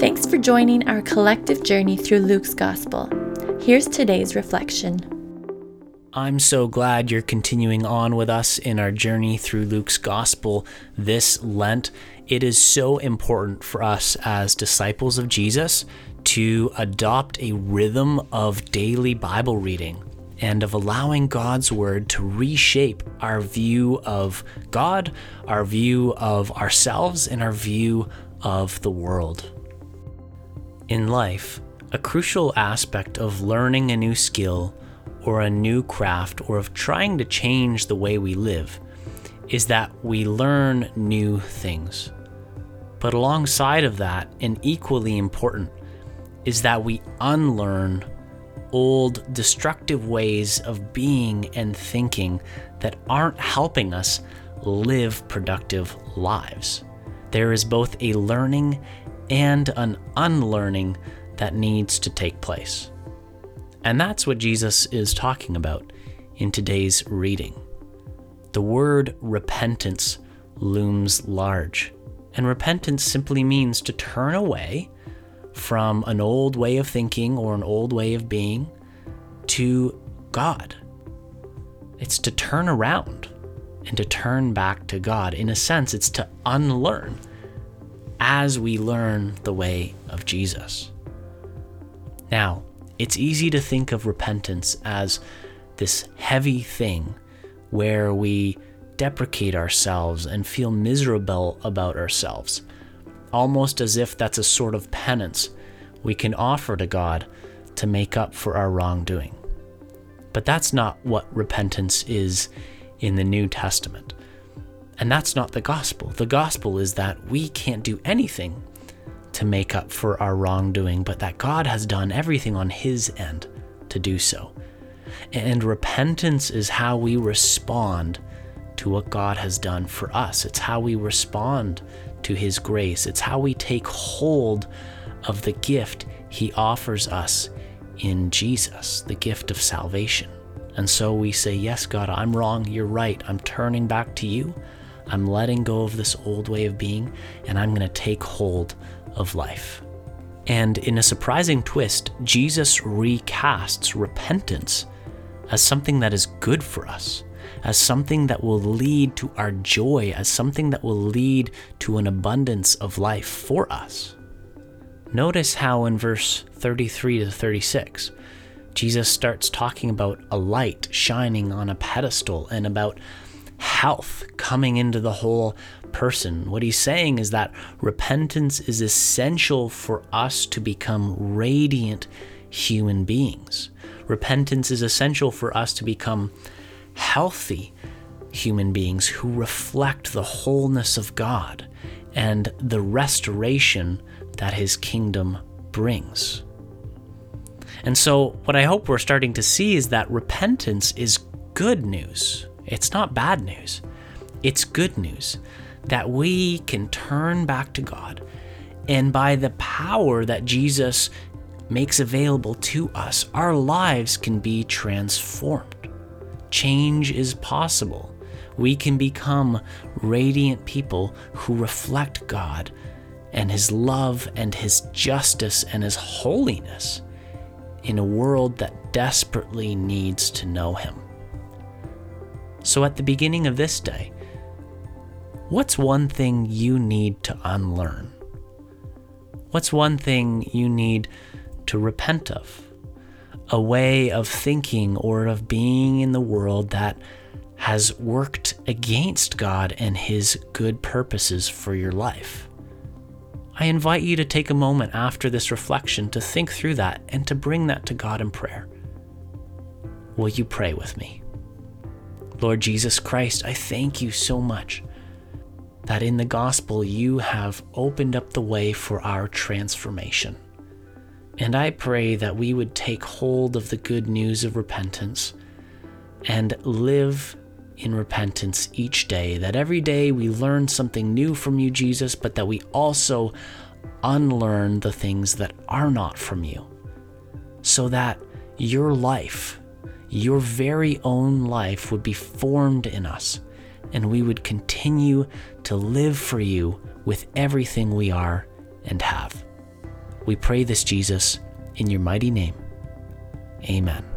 Thanks for joining our collective journey through Luke's Gospel. Here's today's reflection. I'm so glad you're continuing on with us in our journey through Luke's Gospel this Lent. It is so important for us as disciples of Jesus to adopt a rhythm of daily Bible reading and of allowing God's Word to reshape our view of God, our view of ourselves, and our view of the world. In life, a crucial aspect of learning a new skill or a new craft or of trying to change the way we live is that we learn new things. But alongside of that, and equally important, is that we unlearn old, destructive ways of being and thinking that aren't helping us live productive lives. There is both a learning and an unlearning that needs to take place. And that's what Jesus is talking about in today's reading. The word repentance looms large, and repentance simply means to turn away from an old way of thinking or an old way of being to God. It's to turn around and to turn back to God. In a sense, it's to unlearn as we learn the way of Jesus. Now, it's easy to think of repentance as this heavy thing where we deprecate ourselves and feel miserable about ourselves almost as if that's a sort of penance we can offer to God to make up for our wrongdoing. But that's not what repentance is in the New Testament. And that's not the gospel. The gospel is that we can't do anything to make up for our wrongdoing, but that God has done everything on His end to do so. And repentance is how we respond to what God has done for us. It's how we respond to His grace. It's how we take hold of the gift He offers us in Jesus, the gift of salvation. And so we say, Yes, God, I'm wrong. You're right. I'm turning back to you. I'm letting go of this old way of being, and I'm going to take hold of life. And in a surprising twist, Jesus recasts repentance as something that is good for us as something that will lead to our joy, as something that will lead to an abundance of life for us. Notice how in verse 33 to 36, Jesus starts talking about a light shining on a pedestal and about health coming into the whole person. What he's saying is that repentance is essential for us to become radiant human beings. Repentance is essential for us to become healthy human beings who reflect the wholeness of God and the restoration that His kingdom brings. And so, what I hope we're starting to see is that repentance is good news. It's not bad news, it's good news that we can turn back to God. And by the power that Jesus makes available to us, our lives can be transformed change is possible. We can become radiant people who reflect God and His love and His justice and His holiness in a world that desperately needs to know Him. So, at the beginning of this day, what's one thing you need to unlearn? What's one thing you need to repent of? a way of thinking or of being in the world that has worked against God and His good purposes for your life. I invite you to take a moment after this reflection to think through that and to bring that to God in prayer. Will you pray with me? Lord Jesus Christ, I thank you so much that in the gospel you have opened up the way for our transformation. And I pray that we would take hold of the good news of repentance and live in repentance each day. That every day we learn something new from you, Jesus, but that we also unlearn the things that are not from you. So that your life, your very own life, would be formed in us and we would continue to live for you with everything we are and have. We pray this, Jesus, in your mighty name. Amen.